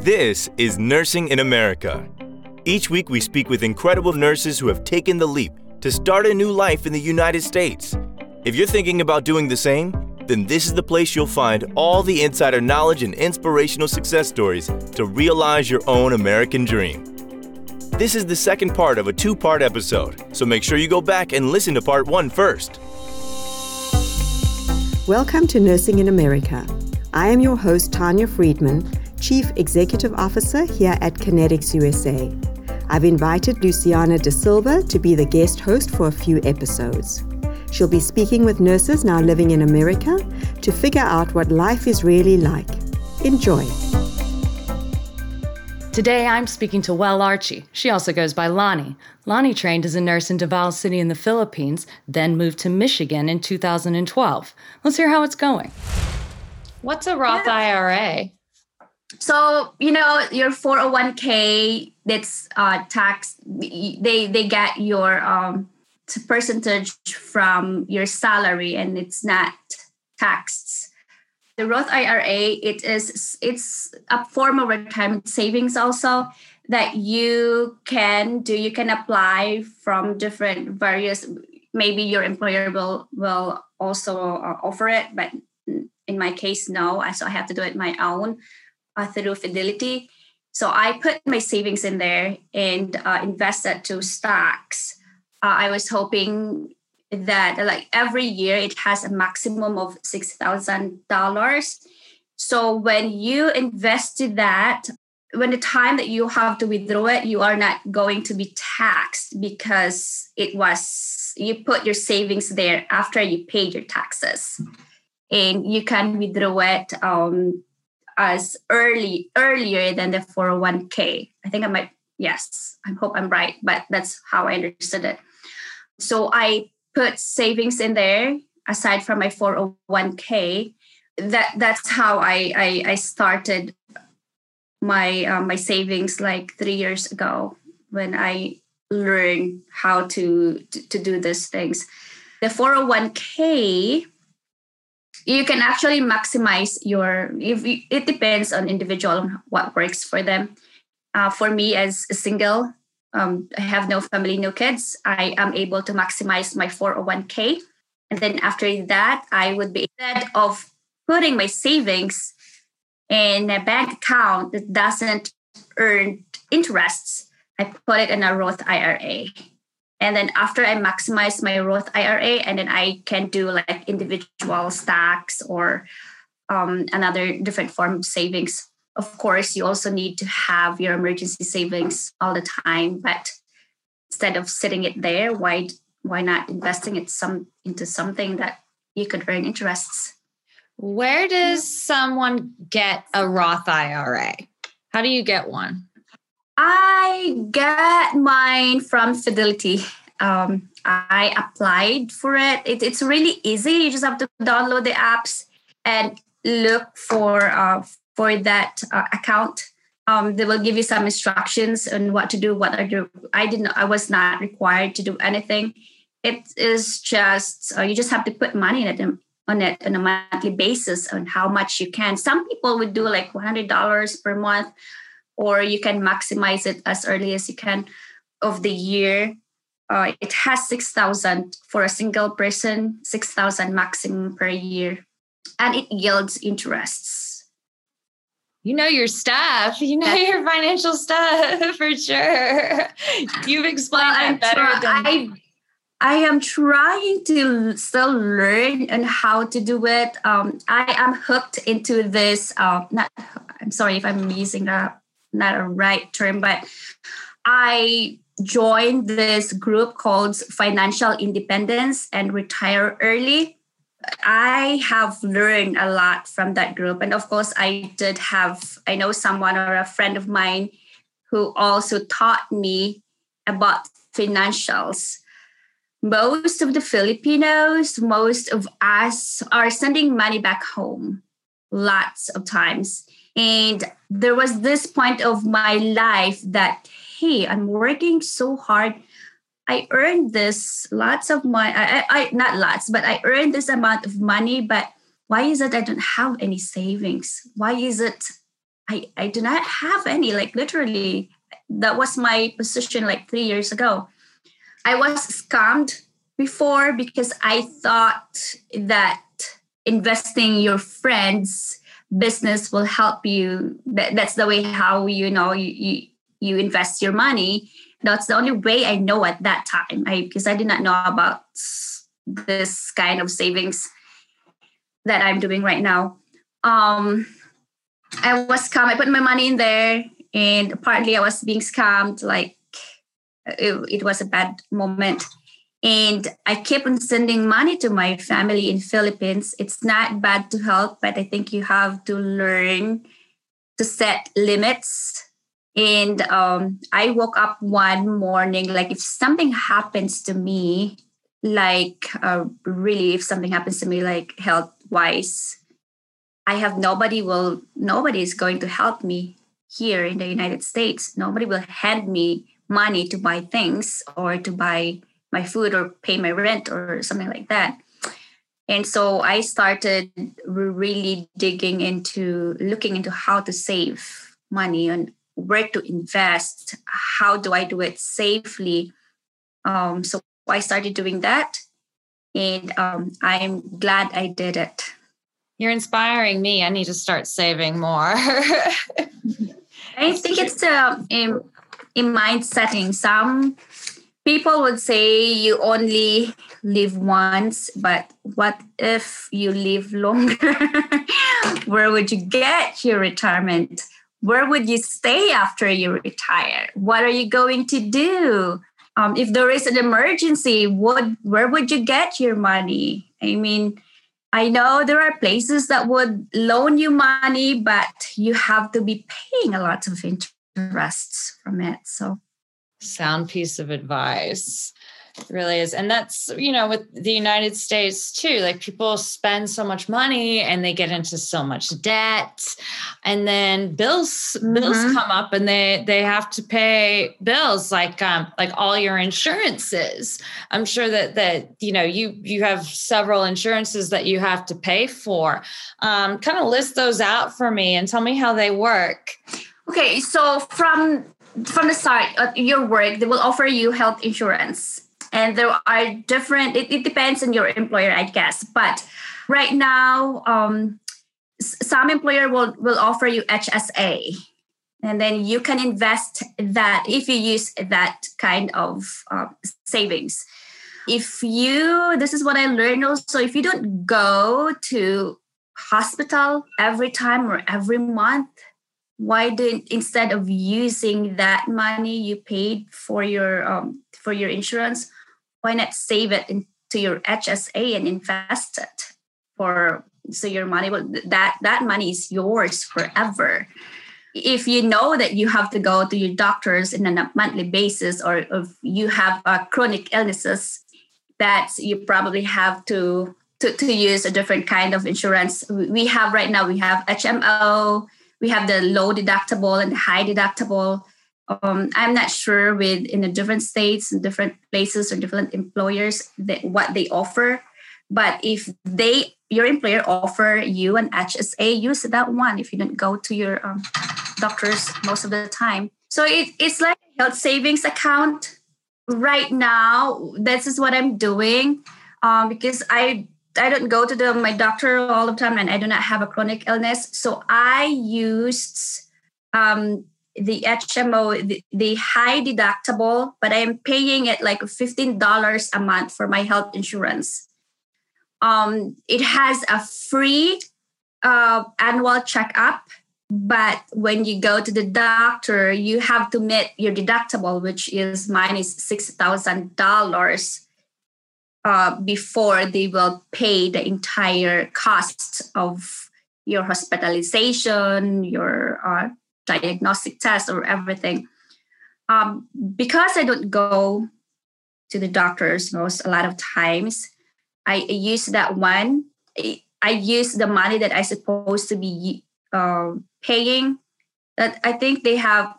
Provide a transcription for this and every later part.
This is Nursing in America. Each week, we speak with incredible nurses who have taken the leap to start a new life in the United States. If you're thinking about doing the same, then this is the place you'll find all the insider knowledge and inspirational success stories to realize your own American dream. This is the second part of a two part episode, so make sure you go back and listen to part one first. Welcome to Nursing in America. I am your host, Tanya Freedman, Chief Executive Officer here at Connetics USA. I've invited Luciana De Silva to be the guest host for a few episodes. She'll be speaking with nurses now living in America to figure out what life is really like. Enjoy. Today I'm speaking to Well Archie. She also goes by Lonnie. Lonnie trained as a nurse in Davao City in the Philippines, then moved to Michigan in 2012. Let's hear how it's going. What's a Roth yeah. IRA? So, you know, your 401k that's uh tax they they get your um percentage from your salary and it's not taxed. The Roth IRA, it is it's a form of retirement savings also that you can do. You can apply from different various. Maybe your employer will will also uh, offer it, but in my case, no. So I have to do it my own through Fidelity. So I put my savings in there and uh, invest that to stocks uh, I was hoping that like every year it has a maximum of six thousand dollars. So when you invested that, when the time that you have to withdraw it, you are not going to be taxed because it was you put your savings there after you paid your taxes, and you can withdraw it um, as early earlier than the 401k. I think I might yes, I hope I'm right, but that's how I understood it. So I put savings in there aside from my 401k. That that's how I I, I started my uh, my savings like three years ago when I learned how to, to to do these things. The 401k you can actually maximize your if you, it depends on individual on what works for them uh, for me as a single um, I have no family, no kids, I am able to maximize my 401k. And then after that, I would be instead of putting my savings in a bank account that doesn't earn interests, I put it in a Roth IRA. And then after I maximize my Roth IRA, and then I can do like individual stocks or um, another different form of savings of course, you also need to have your emergency savings all the time. But instead of sitting it there, why why not investing it some into something that you could earn interests? Where does someone get a Roth IRA? How do you get one? I get mine from Fidelity. Um, I applied for it. it. It's really easy. You just have to download the apps and look for uh, for that uh, account. Um, they will give you some instructions on what to do. What are do? I didn't. I was not required to do anything. It is just uh, you just have to put money in it um, on it on a monthly basis on how much you can. Some people would do like one hundred dollars per month, or you can maximize it as early as you can of the year. Uh, it has six thousand for a single person, six thousand maximum per year, and it yields interests you know your stuff. You know your financial stuff for sure. You've explained well, that better than I, I am trying to still learn and how to do it. Um, I am hooked into this. Uh, not, I'm sorry if I'm using a not a right term, but I joined this group called Financial Independence and Retire Early I have learned a lot from that group. And of course, I did have, I know someone or a friend of mine who also taught me about financials. Most of the Filipinos, most of us are sending money back home lots of times. And there was this point of my life that, hey, I'm working so hard I earned this lots of money. I, I not lots, but I earned this amount of money. But why is it I don't have any savings? Why is it I, I do not have any. Like literally, that was my position like three years ago. I was scammed before because I thought that investing your friends' business will help you. That, that's the way how you know you, you you invest your money. That's the only way I know at that time. I because I did not know about this kind of savings that I'm doing right now. Um, I was scammed. I put my money in there, and partly I was being scammed. Like it, it was a bad moment, and I kept on sending money to my family in Philippines. It's not bad to help, but I think you have to learn to set limits. And um, I woke up one morning, like if something happens to me, like uh, really, if something happens to me, like health wise, I have nobody will nobody is going to help me here in the United States. Nobody will hand me money to buy things or to buy my food or pay my rent or something like that. And so I started really digging into looking into how to save money and where to invest. How do I do it safely? Um, so I started doing that, and um, I'm glad I did it. You're inspiring me. I need to start saving more. I think it's uh, in, in mind setting. Some people would say you only live once, but what if you live longer? Where would you get your retirement? Where would you stay after you retire? What are you going to do? Um, if there is an emergency, would where would you get your money? I mean, I know there are places that would loan you money, but you have to be paying a lot of interests from it. So, sound piece of advice. Really is. And that's you know with the united states too like people spend so much money and they get into so much debt. And then bills mm-hmm. bills come up and they they have to pay bills like um like all your insurances. I'm sure that that you know you you have several insurances that you have to pay for. Um kind of list those out for me and tell me how they work. Okay so from from the start of your work they will offer you health insurance. And there are different it, it depends on your employer i guess. But right now um, some employer will will offer you hsa and then you can invest that if you use that kind of uh, savings. If you this is what i learned also if you don't go to hospital every time or every month why didn't instead of using that money you paid for your um, for your insurance why not save it into your HSA and invest it for so your money will that that money is yours forever. If you know that you have to go to your doctors in a monthly basis, or if you have uh, chronic illnesses, that you probably have to, to to use a different kind of insurance. We have right now we have HMO, we have the low deductible and high deductible um, I'm not sure with in the different states and different places or different employers that what they offer. But if they your employer offer you an HSA, use that one if you don't go to your um, doctors most of the time. So it, it's like a health savings account. Right now, this is what I'm doing um, because I I don't go to the, my doctor all the time and I do not have a chronic illness. So I used um, the HMO, the, the high deductible, but I'm paying it like $15 a month for my health insurance. Um, it has a free uh, annual checkup, but when you go to the doctor, you have to meet your deductible, which is is $6,000 uh, before they will pay the entire cost of your hospitalization, your uh, diagnostic tests or everything. Um, because I don't go to the doctors most a lot of times, I use that one. I use the money that I supposed to be uh, paying. That I think they have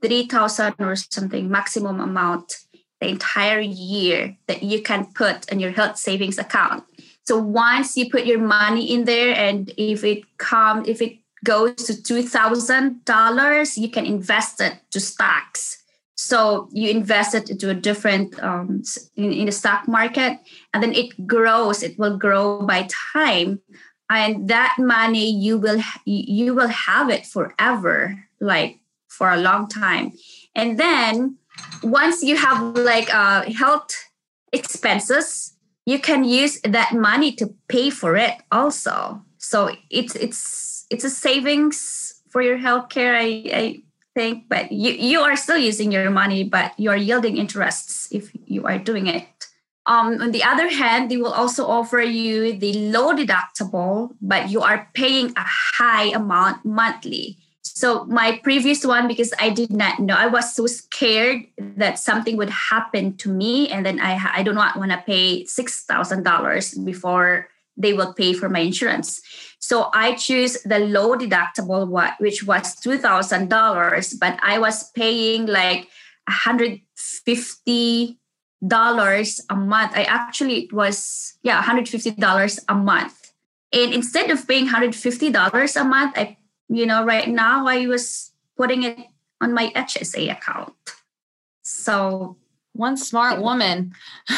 three thousand or something maximum amount the entire year that you can put in your health savings account. So once you put your money in there, and if it come if it goes to $2,000, you can invest it to stocks. So you invest it into a different um, in, in the stock market, and then it grows. It will grow by time, and that money you will you will have it forever, like for a long time. And then once you have like uh, health expenses, you can use that money to pay for it also. So it's it's it's a savings for your healthcare. I, I think, but you, you are still using your money, but you are yielding interests if you are doing it. Um, on the other hand, they will also offer you the low deductible, but you are paying a high amount monthly. So my previous one, because I did not know, I was so scared that something would happen to me, and then I I do not want to pay six thousand dollars before they will pay for my insurance. So I choose the low deductible one, which was two thousand dollars, but I was paying like hundred fifty dollars a month. I actually it was yeah hundred fifty dollars a month, and instead of paying hundred fifty dollars a month, I you know right now I was putting it on my HSA account. So one smart woman.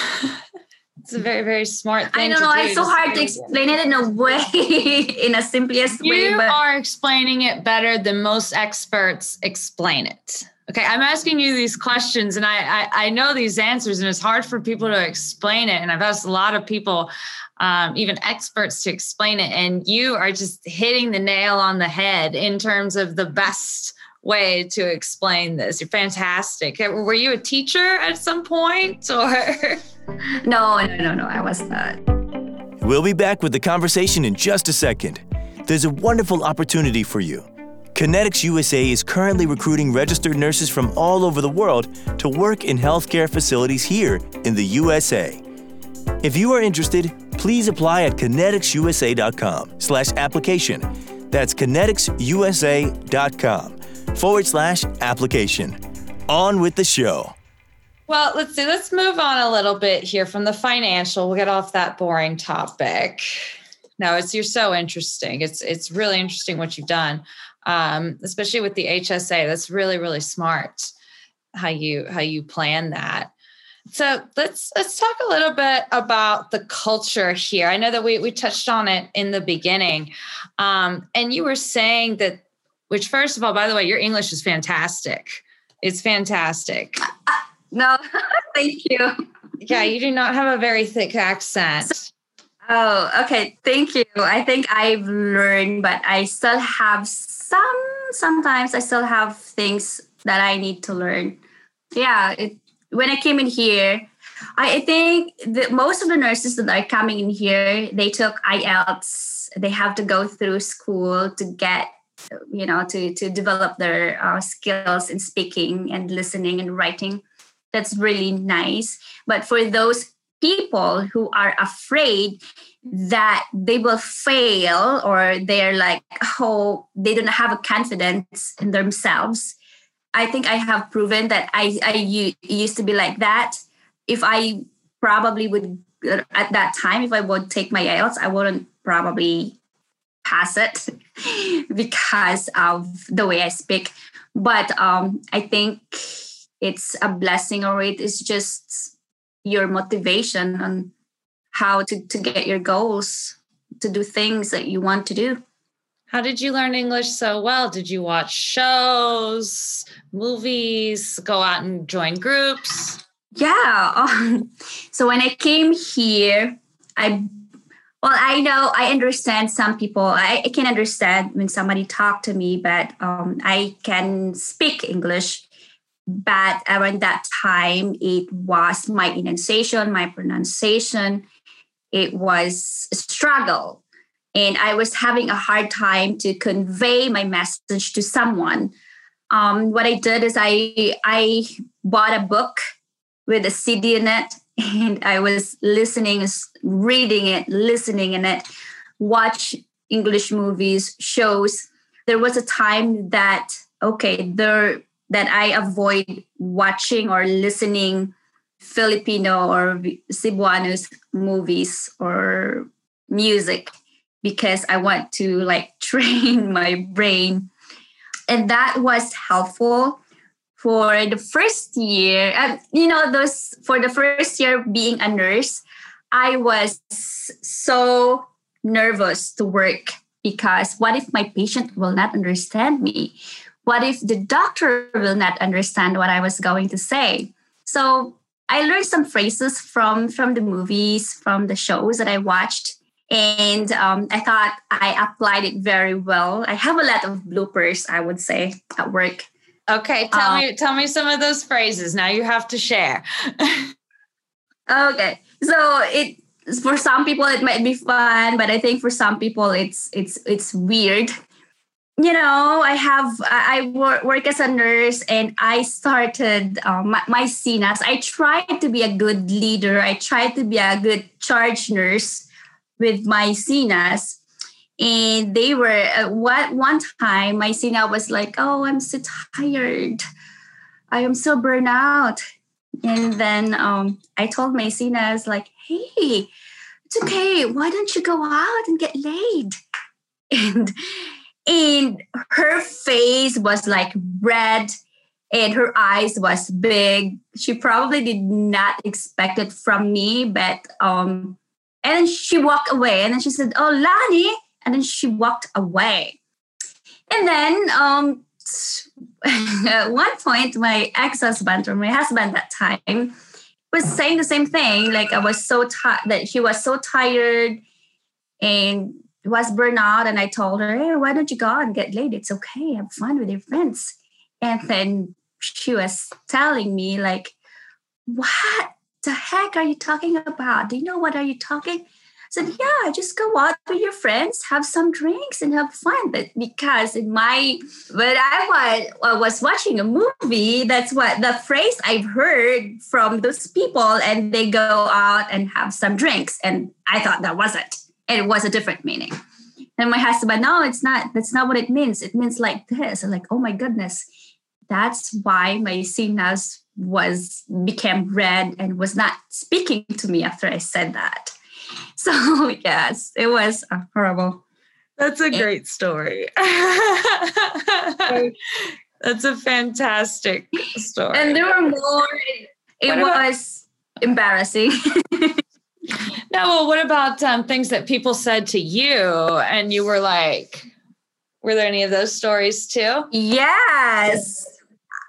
It's a very, very smart thing. I don't know. It's so hard to explain it in a way, in a simplest you way. You are explaining it better than most experts explain it. Okay, I'm asking you these questions, and I, I, I know these answers, and it's hard for people to explain it. And I've asked a lot of people, um, even experts, to explain it, and you are just hitting the nail on the head in terms of the best way to explain this. You're fantastic. Were you a teacher at some point, or? No, no, no, no, I was not. We'll be back with the conversation in just a second. There's a wonderful opportunity for you. Connetics USA is currently recruiting registered nurses from all over the world to work in healthcare facilities here in the USA. If you are interested, please apply at conneticsusa.com slash application. That's conneticsusa.com forward slash application. On with the show. Well, let's see. Let's move on a little bit here from the financial. We'll get off that boring topic. No, it's you're so interesting. It's it's really interesting what you've done, um, especially with the HSA. That's really really smart how you how you plan that. So let's let's talk a little bit about the culture here. I know that we we touched on it in the beginning, um, and you were saying that. Which, first of all, by the way, your English is fantastic. It's fantastic. No, thank you. Yeah, you do not have a very thick accent. Oh, okay. Thank you. I think I've learned, but I still have some, sometimes I still have things that I need to learn. Yeah, it, when I came in here, I think that most of the nurses that are coming in here, they took IELTS. They have to go through school to get, you know, to to develop their uh, skills in speaking and listening and writing that's really nice but for those people who are afraid that they will fail or they're like oh they don't have a confidence in themselves i think i have proven that i i used to be like that. If i probably would at that time if i would take my IELTS i wouldn't probably pass it because of the way i speak. But um i think it's a blessing or it is just your motivation on how to, to get your goals to do things that you want to do how did you learn english so well? Did you watch shows movies go out and join groups? Yeah um, so when i came here i well i know i understand some people i, I can understand when somebody talk to me but um, i can speak english but around that time it was my enunciation my pronunciation it was a struggle and i was having a hard time to convey my message to someone. Um, what i did is i i bought a book with a cd in it and i was listening reading it listening in it watch english movies shows. There was a time that okay there that I avoid watching or listening Filipino or Cebuanos movies or music because I want to like train my brain. And that was helpful for the first year. And you know, those for the first year being a nurse, I was so nervous to work because what if my patient will not understand me? What if the doctor will not understand what I was going to say? So I learned some phrases from from the movies, from the shows that I watched, and um, I thought I applied it very well. I have a lot of bloopers, I would say, at work. Okay, tell um, me tell me some of those phrases. Now you have to share. okay, so it for some people it might be fun, but I think for some people it's it's it's weird you know i have i work, work as a nurse and i started uh, my, my CNAs i tried to be a good leader i tried to be a good charge nurse with my CNAs and they were uh, what one time my CNA was like oh i'm so tired. I am so burned out. And then um, i told my CNAs like hey it's okay. Why don't you go out and get laid? And and her face was like red and her eyes was big. She probably did not expect it from me but um and then she walked away and then she said oh lani and then she walked away and then um at one point my ex-husband or my husband at that time was saying the same thing like i was so tired that he was so tired and was burnout and I told her, hey, why don't you go out and get laid? It's okay. Have fun with your friends. And then she was telling me like, what the heck are you talking about? Do you know what are you talking? I said, yeah, just go out with your friends, have some drinks and have fun. But because in my, when I was, was watching a movie, that's what the phrase I've heard from those people and they go out and have some drinks. And I thought that was it was a different meaning. And my husband, no, it's not. That's not what it means. It means like this. I'm like, oh my goodness. That's why my CNAs was became red and was not speaking to me after I said that. So yes, it was horrible. That's a great story. That's a fantastic story. And there were more. It, was embarrassing. no, well, what about um, things that people said to you and you were like, were there any of those stories too? Yes.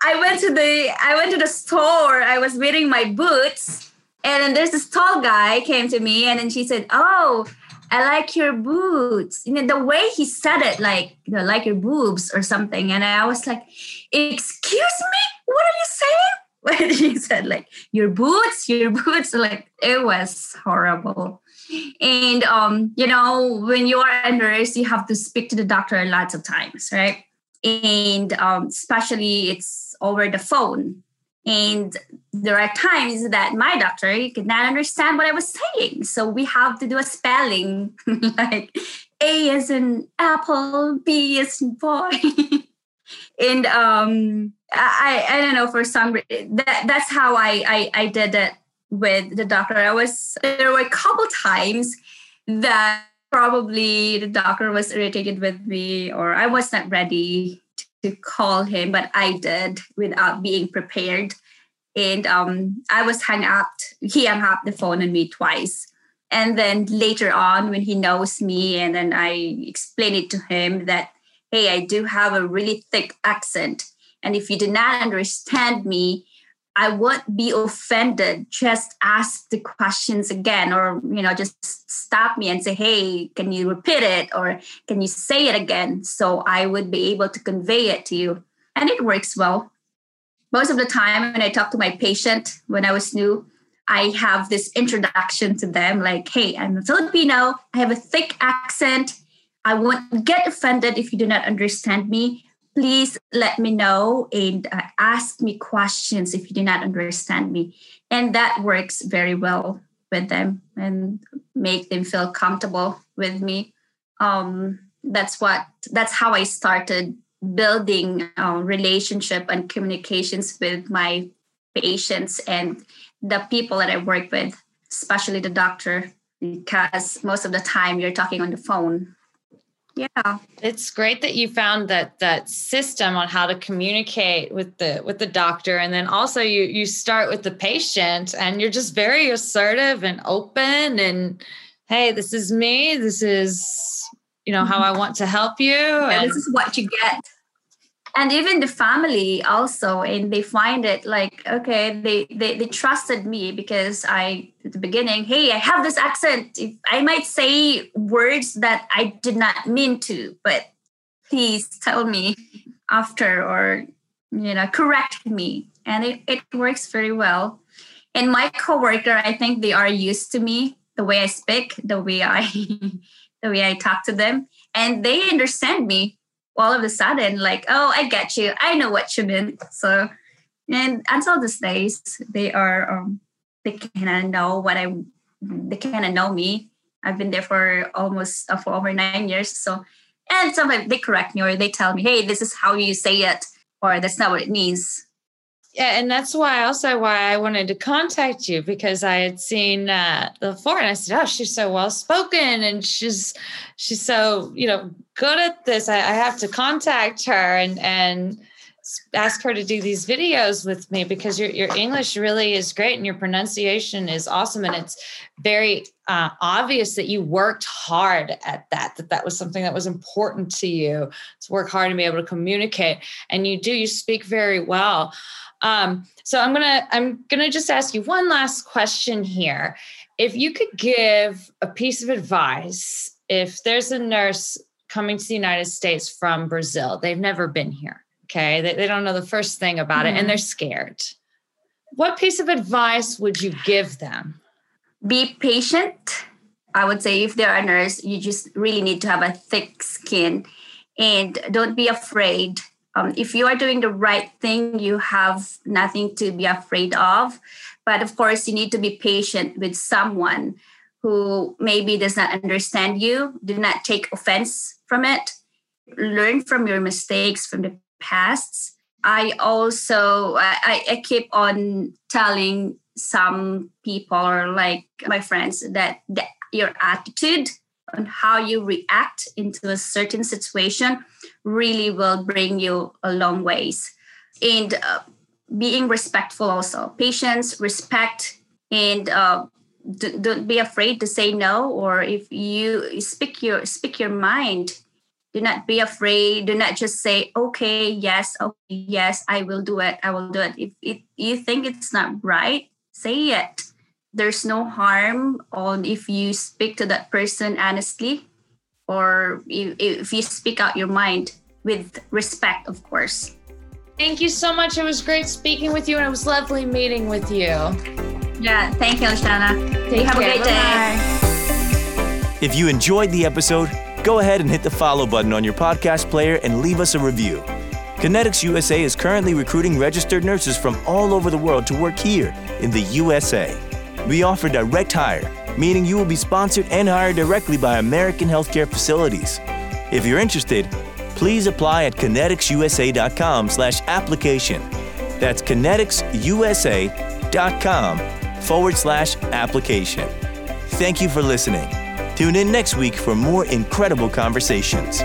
I went to the I went to the store. I was wearing my boots, and then there's this tall guy came to me, and then she said, "Oh, I like your boots." You know the way he said it, like you know, like your boobs or something. And I was like, "Excuse me, what are you saying?" when she said like your boots your boots like it was horrible and um you know when you are a nurse you have to speak to the doctor lots of times right and um, especially it's over the phone. And there are times that my doctor could not understand what i was saying. So we have to do a spelling like a is an apple b is boy. And um I I don't know for some that that's how I I, I did it with the doctor. I was there were a couple times that probably the doctor was irritated with me or I was not ready to call him, but I did without being prepared. And um, I was hung up. He hung up the phone on me twice. And then later on, when he knows me, and then I explain it to him that, hey, I do have a really thick accent and if you did not understand me, I won't be offended. Just ask the questions again, or you know, just stop me and say, "Hey, can you repeat it, or can you say it again?" So I would be able to convey it to you, and it works well. Most of the time, when I talk to my patient when I was new, I have this introduction to them, like, "Hey, I'm a Filipino. I have a thick accent. I won't get offended if you do not understand me please let me know and uh, ask me questions if you do not understand me. And that works very well with them and make them feel comfortable with me. Um, that's what that's how I started building uh, relationship and communications with my patients and the people that I work with, especially the doctor. because most of the time you're talking on the phone yeah. It's great that you found that that system on how to communicate with the with the doctor. And then also you you start with the patient and you're just very assertive and open and hey this is me. This is you know how mm-hmm. i want to help you. And this is what you get and even the family also and they find it like okay they, they they trusted me because i at the beginning hey i have this accent. I might say words that i did not mean to but please tell me after or you know correct me. And it, it works very well. And my coworker i think they are used to me the way i speak the way i the way i talk to them. And they understand me all of a sudden like oh i get you. I know what you mean. So and until these days they are um they kind of know what i they kind of know me. I've been there for almost uh, for over nine years. So and sometimes they correct me or they tell me hey this is how you say it or that's not what it means yeah, and that's why also why I wanted to contact you because I had seen uh, the before and I said, "Oh, she's so well spoken and she's she's so you know good at this. I, I have to contact her and and ask her to do these videos with me because your your English really is great and your pronunciation is awesome and it's very uh, obvious that you worked hard at that that that was something that was important to you to work hard and be able to communicate and you do you speak very well." Um, so I'm gonna I'm gonna just ask you one last question here. If you could give a piece of advice, if there's a nurse coming to the United States from Brazil, they've never been here. Okay, they, they don't know the first thing about mm-hmm. it, and they're scared. What piece of advice would you give them? Be patient. I would say if they're a nurse, you just really need to have a thick skin and don't be afraid um, if you are doing the right thing, you have nothing to be afraid of. But of course, you need to be patient with someone who maybe does not understand you. Do not take offense from it. Learn from your mistakes from the past. I also I, I keep on telling some people or like my friends that, that your attitude on how you react into a certain situation really will bring you a long ways. And uh, being respectful also. Patience respect and uh, d- don't be afraid to say no or if you speak your speak your mind do not be afraid do not just say okay yes okay yes i will do it i will do it. If, if you think it's not right say it there's no harm on if you speak to that person honestly or if, if you speak out your mind with respect, of course. Thank you so much. It was great speaking with you, and it was lovely meeting with you. Yeah, thank you, Shana. Take have care. a great day. If you enjoyed the episode, go ahead and hit the follow button on your podcast player and leave us a review. Connetics USA is currently recruiting registered nurses from all over the world to work here in the USA. We offer direct hire, meaning you will be sponsored and hired directly by American healthcare facilities. If you're interested, please apply at conneticsusa.com slash application. That's conneticsusa.com forward slash application. Thank you for listening. Tune in next week for more incredible conversations.